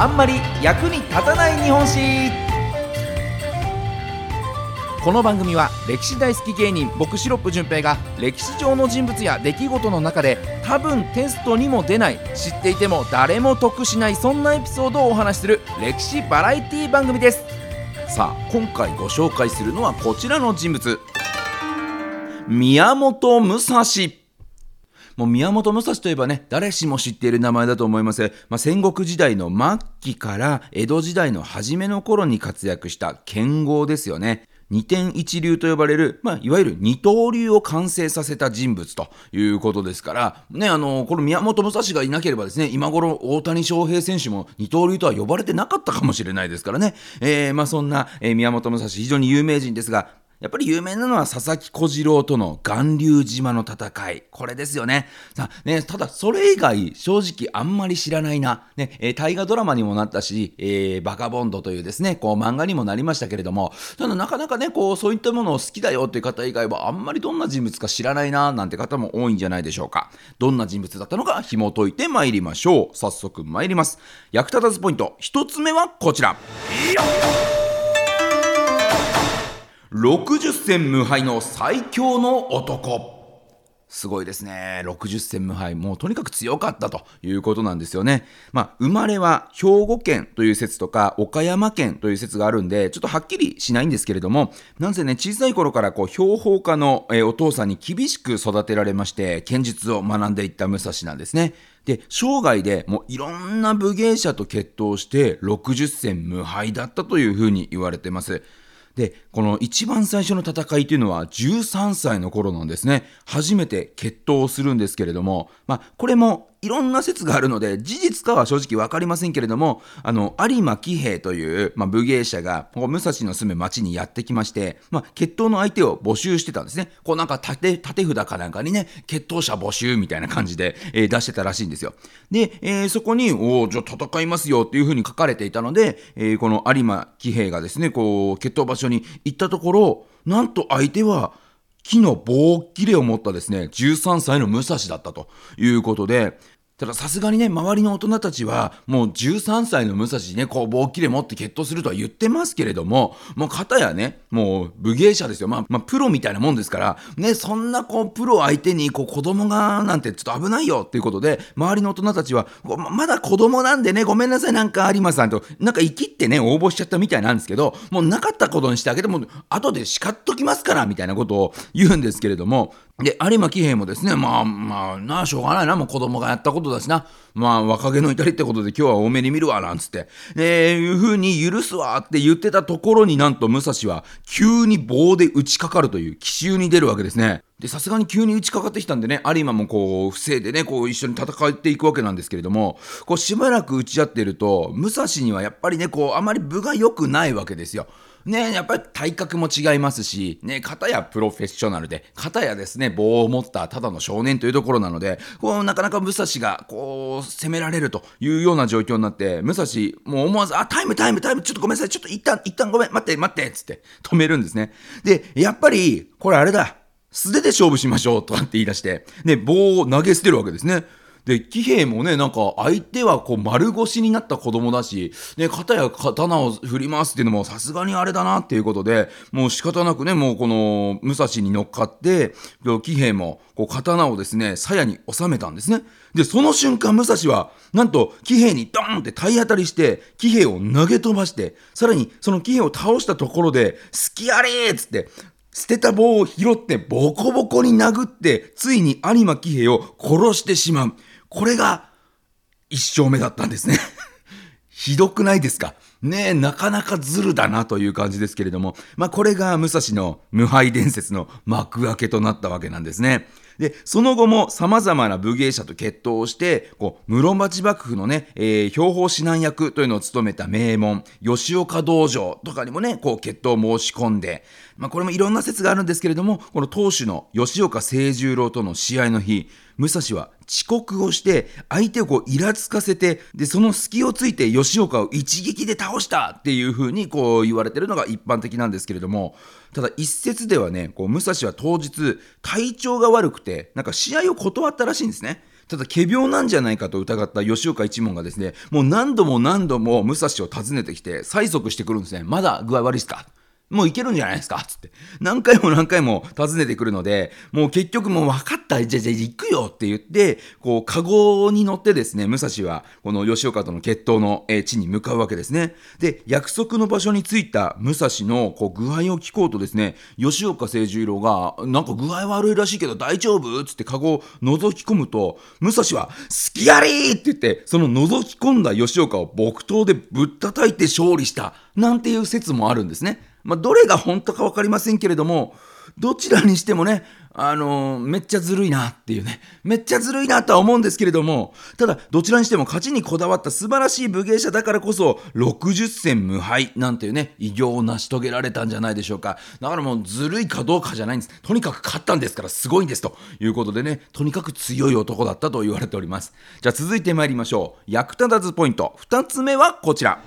あんまり役に立たない日本史。この番組は歴史大好き芸人僕シロップ純平が歴史上の人物や出来事の中で多分テストにも出ない知っていても誰も得しないそんなエピソードをお話しする歴史バラエティ番組です。さあ今回ご紹介するのはこちらの人物。宮本武蔵。もう宮本武蔵といえばね、誰しも知っている名前だと思います。まあ、戦国時代の末期から江戸時代の初めの頃に活躍した剣豪ですよね。二天一流と呼ばれる、まあ、いわゆる二刀流を完成させた人物ということですから、ね、あの、この宮本武蔵がいなければですね、今頃大谷翔平選手も二刀流とは呼ばれてなかったかもしれないですからね。えー、まあ、そんな、えー、宮本武蔵非常に有名人ですが、やっぱり有名なのは佐々木小次郎との巌流島の戦い。これですよね。さ、ね、ただそれ以外正直あんまり知らないな。ね、えー、大河ドラマにもなったし、えー、バカボンドというですね、こう漫画にもなりましたけれども、ただなかなかね、こうそういったものを好きだよっていう方以外はあんまりどんな人物か知らないななんて方も多いんじゃないでしょうか。どんな人物だったのか紐解いて参りましょう。早速参ります。役立たずポイント、一つ目はこちら。60戦無敗の最強の男。すごいですね。60戦無敗。もうとにかく強かったということなんですよね。まあ、生まれは兵庫県という説とか岡山県という説があるんで、ちょっとはっきりしないんですけれども、なんせね、小さい頃からこう、標本家の、えお父さんに厳しく育てられまして、剣術を学んでいった武蔵なんですね。で、生涯でもういろんな武芸者と決闘して60戦無敗だったというふうに言われてます。で、この一番最初の戦いというのは13歳の頃なんですね。初めて決闘をするんですけれども、まあ、これもいろんな説があるので、事実かは正直わかりませんけれども、あの、有馬喜兵という、まあ、武芸者が、こう武蔵の住む町にやってきまして、まあ、決闘の相手を募集してたんですね。こうなんか縦、縦札かなんかにね、決闘者募集みたいな感じで、えー、出してたらしいんですよ。で、えー、そこに、おじゃあ戦いますよっていうふうに書かれていたので、えー、この有馬喜兵がですね、こう、決闘場所に行ったところ、なんと相手は、木の棒切れを持ったですね、13歳の武蔵だったということで、たださすがにね、周りの大人たちは、もう13歳の武蔵にね、こう棒切れ持って決闘するとは言ってますけれども、もう片やね、もう武芸者ですよ。まあ、まあ、プロみたいなもんですから、ね、そんなこう、プロ相手に、こう、子供が、なんてちょっと危ないよっていうことで、周りの大人たちは、まだ子供なんでね、ごめんなさい、なんか有馬さんと、なんか生きってね、応募しちゃったみたいなんですけど、もうなかったことにしてあげても、後で叱っときますから、みたいなことを言うんですけれども、で、有馬喜兵もですね、まあまあなあ、しょうがないな、もう子供がやったことだしな、まあ若気の至りってことで今日は多めに見るわ、なんつって、えー、いうふうに許すわって言ってたところになんと武蔵は急に棒で打ちかかるという奇襲に出るわけですね。で、さすがに急に打ちかかってきたんでね、有馬もこう、防いでね、こう一緒に戦っていくわけなんですけれども、こうしばらく打ち合っていると、武蔵にはやっぱりね、こう、あまり分が良くないわけですよ。ね、やっぱり体格も違いますし、ね、片やプロフェッショナルで、片やですね、棒を持ったただの少年というところなので、こう、なかなか武蔵が、こう、攻められるというような状況になって、武蔵、もう思わず、あ、タイム、タイム、タイム、ちょっとごめんなさい、ちょっと一旦、一旦ごめん、待って、待って、つって止めるんですね。で、やっぱり、これあれだ、素手で勝負しましょうとかって言い出して、ね、棒を投げ捨てるわけですね。で、騎兵もね、なんか相手はこう丸腰になった子供だし、ね、肩や刀を振り回すっていうのもさすがにあれだなっていうことで、もう仕方なくね、もうこの武蔵に乗っかって、騎兵もこう刀をですね、鞘に収めたんですね。で、その瞬間武蔵は、なんと騎兵にドーンって体当たりして、騎兵を投げ飛ばして、さらにその騎兵を倒したところで、好きやれーっつって、捨てた棒を拾ってボコボコに殴って、ついに有馬騎兵を殺してしまう。これが一生目だったんですね。ひどくないですか？ねえ、なかなかズルだなという感じですけれども、まあこれが武蔵の無敗伝説の幕開けとなったわけなんですね。で、その後も様々な武芸者と決闘をして、こう、室町幕府のね、えー、標法指南役というのを務めた名門、吉岡道場とかにもね、こう、決闘を申し込んで、まあこれもいろんな説があるんですけれども、この当主の吉岡清十郎との試合の日、武蔵は遅刻をして、相手をこう、イラつかせて、で、その隙をついて吉岡を一撃で倒したっていう風にこう言われてるのが一般的なんですけれども、ただ一説ではね、こう、武蔵は当日、体調が悪くて、なんか試合を断ったらしいんですね。ただ、仮病なんじゃないかと疑った吉岡一門がですね、もう何度も何度も武蔵を訪ねてきて、催促してくるんですね。まだ具合悪いですか？もういけるんじゃないですか？つって。何回も何回も訪ねてくるので、もう結局もう分かった。じゃ、じゃ行くよって言って、こう、カゴに乗ってですね、武蔵は、この吉岡との決闘の地に向かうわけですね。で、約束の場所に着いた武蔵のこう具合を聞こうとですね、吉岡清十郎が、なんか具合悪いらしいけど大丈夫？つってカゴを覗き込むと、武蔵は、好きやりって言って、その覗き込んだ吉岡を木刀でぶったたいて勝利した。なんていう説もあるんですね。まあ、どれが本当か分かりませんけれども、どちらにしてもね、あのー、めっちゃずるいなっていうね、めっちゃずるいなとは思うんですけれども、ただ、どちらにしても勝ちにこだわった素晴らしい武芸者だからこそ、60戦無敗なんていうね、偉業を成し遂げられたんじゃないでしょうか。だからもうずるいかどうかじゃないんです。とにかく勝ったんですからすごいんですということでね、とにかく強い男だったと言われております。じゃあ続いて参りましょう。役立たずポイント。2つ目はこちら。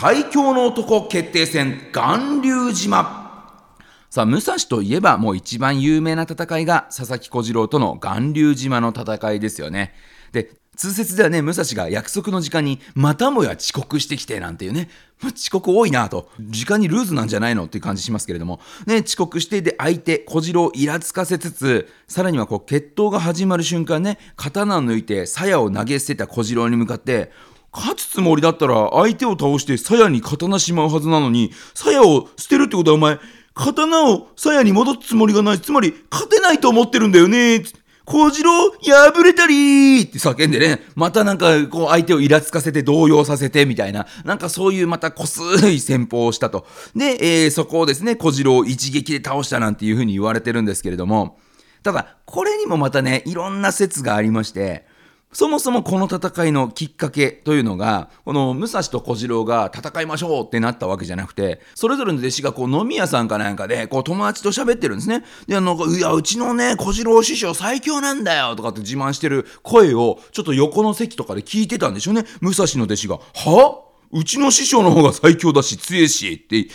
最強の男決定戦巌流島。さあ武蔵といえばもう一番有名な戦いが佐々木小次郎との巌流島の戦いですよね。で通説ではね、武蔵が約束の時間にまたもや遅刻してきてなんていうね、ま遅刻多いなと、時間にルーズなんじゃないの？っていう感じしますけれども、ね、遅刻してで相手、小次郎をイラつかせつつ、さらにはこう決闘が始まる瞬間ね、刀を抜いて鞘を投げ捨てた小次郎に向かって、勝つつもりだったら相手を倒して鞘に刀しまうはずなのに、鞘を捨てるってことはお前、刀を鞘に戻すつもりがない。つまり、勝てないと思ってるんだよね。小次郎、破れたりって叫んでね、またなんか、こう、相手をイラつかせて動揺させてみたいな、なんかそういうまたこすい戦法をしたと。で、えー、そこをですね、小次郎を一撃で倒したなんていうふうに言われてるんですけれども、ただ、これにもまたね、いろんな説がありまして、そもそもこの戦いのきっかけというのが、この武蔵と小次郎が戦いましょうってなったわけじゃなくて、それぞれの弟子がこう飲み屋さんかなんかで、こう友達と喋ってるんですね。で、なんか、いや、うちのね、小次郎師匠最強なんだよとかって自慢してる声を、ちょっと横の席とかで聞いてたんでしょうね。武蔵の弟子が、は？うちの師匠の方が最強だし、強いし、って。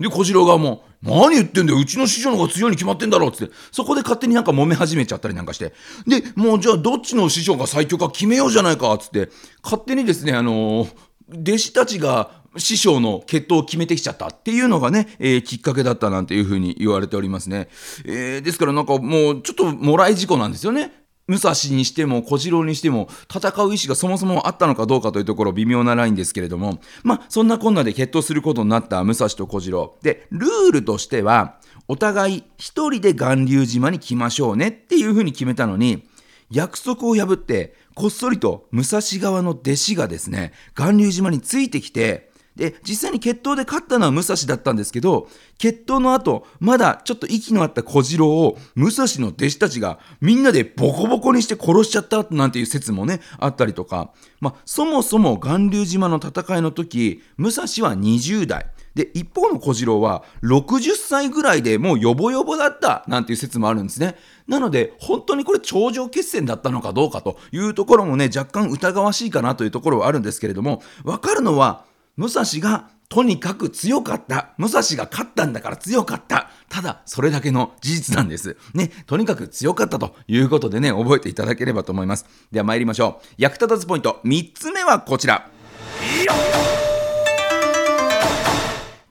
で、小次郎がもう、何言ってんだよ。うちの師匠の方が強いに決まってんだろっつって。そこで勝手になんか揉め始めちゃったりなんかして。でもうじゃあどっちの師匠が最強か決めようじゃないか。っつって。勝手にですねあの、弟子たちが師匠の決闘を決めてきちゃったっていうのがね、えー、きっかけだったなんていうふうに言われておりますね。えー、ですからなんかもうちょっともらい事故なんですよね。武蔵にしても小次郎にしても戦う意思がそもそもあったのかどうかというところ微妙なラインですけれどもまあそんなこんなで決闘することになった武蔵と小次郎。でルールとしてはお互い一人で巌流島に来ましょうねっていうふうに決めたのに約束を破ってこっそりと武蔵側の弟子がですね巌流島についてきてで、実際に決闘で勝ったのは武蔵だったんですけど、決闘の後、まだちょっと息のあった小次郎を武蔵の弟子たちがみんなでボコボコにして殺しちゃったなんていう説もね、あったりとか、まあ、そもそも巌流島の戦いの時、武蔵は20代。で、一方の小次郎は60歳ぐらいでもうヨボヨボだったなんていう説もあるんですね。なので、本当にこれ頂上決戦だったのかどうかというところもね、若干疑わしいかなというところはあるんですけれども、わかるのは、武蔵がとにかく強かった。武蔵が勝ったんだから強かった。ただ、それだけの事実なんです。ね、とにかく強かったということでね、覚えていただければと思います。では参りましょう。役立たずポイント、3つ目はこちら。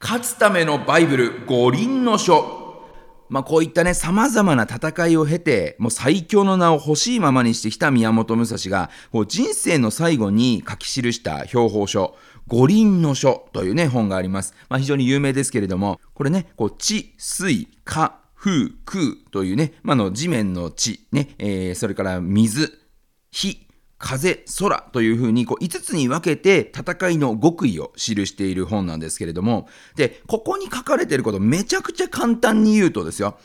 勝つためのバイブル、五輪の書。まあ、こういったね、様々な戦いを経て、もう最強の名を欲しいままにしてきた宮本武蔵が、こう人生の最後に書き記した標本書、五輪の書というね、本があります。まあ、非常に有名ですけれども、これね、こう、地、水、火、風、空というね、まあ、の地面の地、ね、えー、それから水、火、風、空というふうにこう5つに分けて戦いの極意を記している本なんですけれども、で、ここに書かれていることめちゃくちゃ簡単に言うとですよ、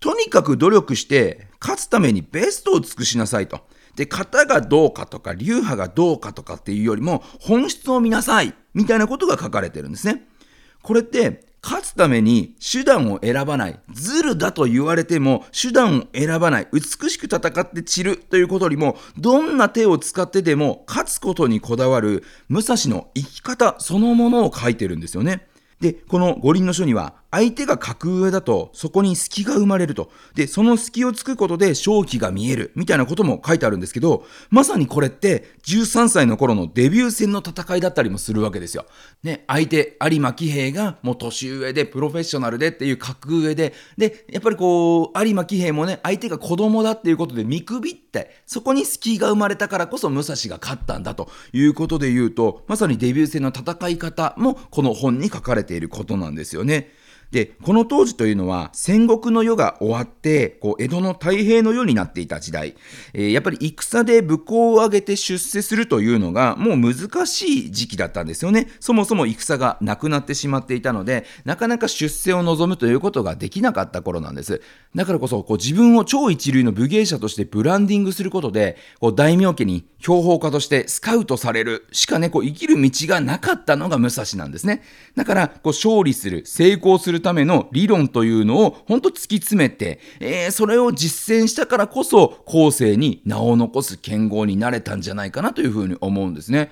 とにかく努力して勝つためにベストを尽くしなさいと。で、型がどうかとか、流派がどうかとかっていうよりも、本質を見なさいみたいなことが書かれてるんですね。これって、勝つために手段を選ばない。ズルだと言われても手段を選ばない。美しく戦って散るということよりも、どんな手を使ってでも勝つことにこだわる武蔵の生き方そのものを書いてるんですよね。で、この五輪の書には、相手が格上だとそこに隙が生まれると。で、その隙をつくことで勝機が見えるみたいなことも書いてあるんですけど、まさにこれって13歳の頃のデビュー戦の戦いだったりもするわけですよ。ね、相手、有馬喜平がもう年上でプロフェッショナルでっていう格上で、で、やっぱりこう、有馬喜平もね、相手が子供だっていうことで見くびって、そこに隙が生まれたからこそ武蔵が勝ったんだということで言うと、まさにデビュー戦の戦い方もこの本に書かれていることなんですよね。で、この当時というのは戦国の世が終わって、こう江戸の太平の世になっていた時代、えー、やっぱり戦で武功を挙げて出世するというのがもう難しい時期だったんですよね。そもそも戦がなくなってしまっていたので、なかなか出世を望むということができなかった頃なんです。だからこそ、こう自分を超一流の武芸者としてブランディングすることで、こう大名家に標本家としてスカウトされるしかね、こう生きる道がなかったのが武蔵なんですね。だから、こう勝利する、成功するための理論というのを本当突き詰めて、えー、それを実践したからこそ後世に名を残す剣豪になれたんじゃないかなというふうに思うんですね。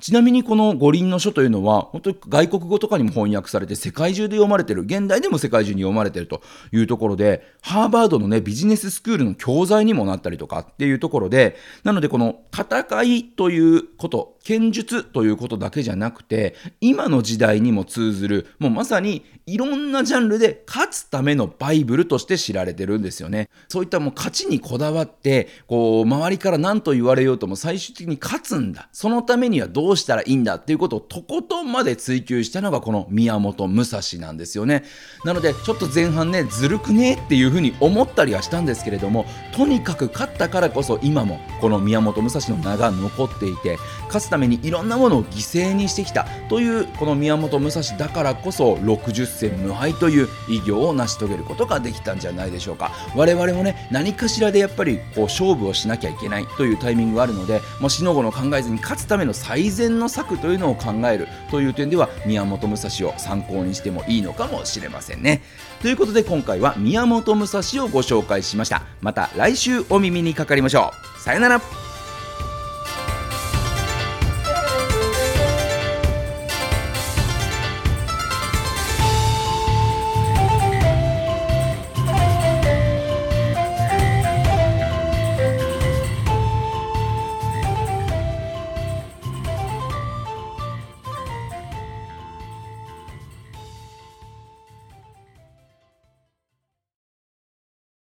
ちなみにこの五輪の書というのは、本当に外国語とかにも翻訳されて世界中で読まれてる、現代でも世界中に読まれてるというところで、ハーバードのね、ビジネススクールの教材にもなったりとかっていうところで、なのでこの戦いということ、剣術ということだけじゃなくて、今の時代にも通ずる、もうまさにいろんなジャンルで勝つためのバイブルとして知られてるんですよね。そういったもう勝ちにこだわって、こう、周りから何と言われようとも最終的に勝つんだ。そのためにはどうどうしたらいいんだっていうことをとことんまで追求したのがこの宮本武蔵なんですよね。なのでちょっと前半ねずるくねっていうふうに思ったりはしたんですけれどもとにかく勝ったからこそ今もこの宮本武蔵の名が残っていて勝つためにいろんなものを犠牲にしてきたというこの宮本武蔵だからこそ60戦無敗という偉業を成し遂げることができたんじゃないでしょうか我々もね何かしらでやっぱりこう勝負をしなきゃいけないというタイミングがあるのでもう死の後の考えずに勝つための最善の策というのを考えるという点では宮本武蔵を参考にしてもいいのかもしれませんね。ということで今回は宮本武蔵をご紹介しました。また来週お耳にかかりましょう。さよなら。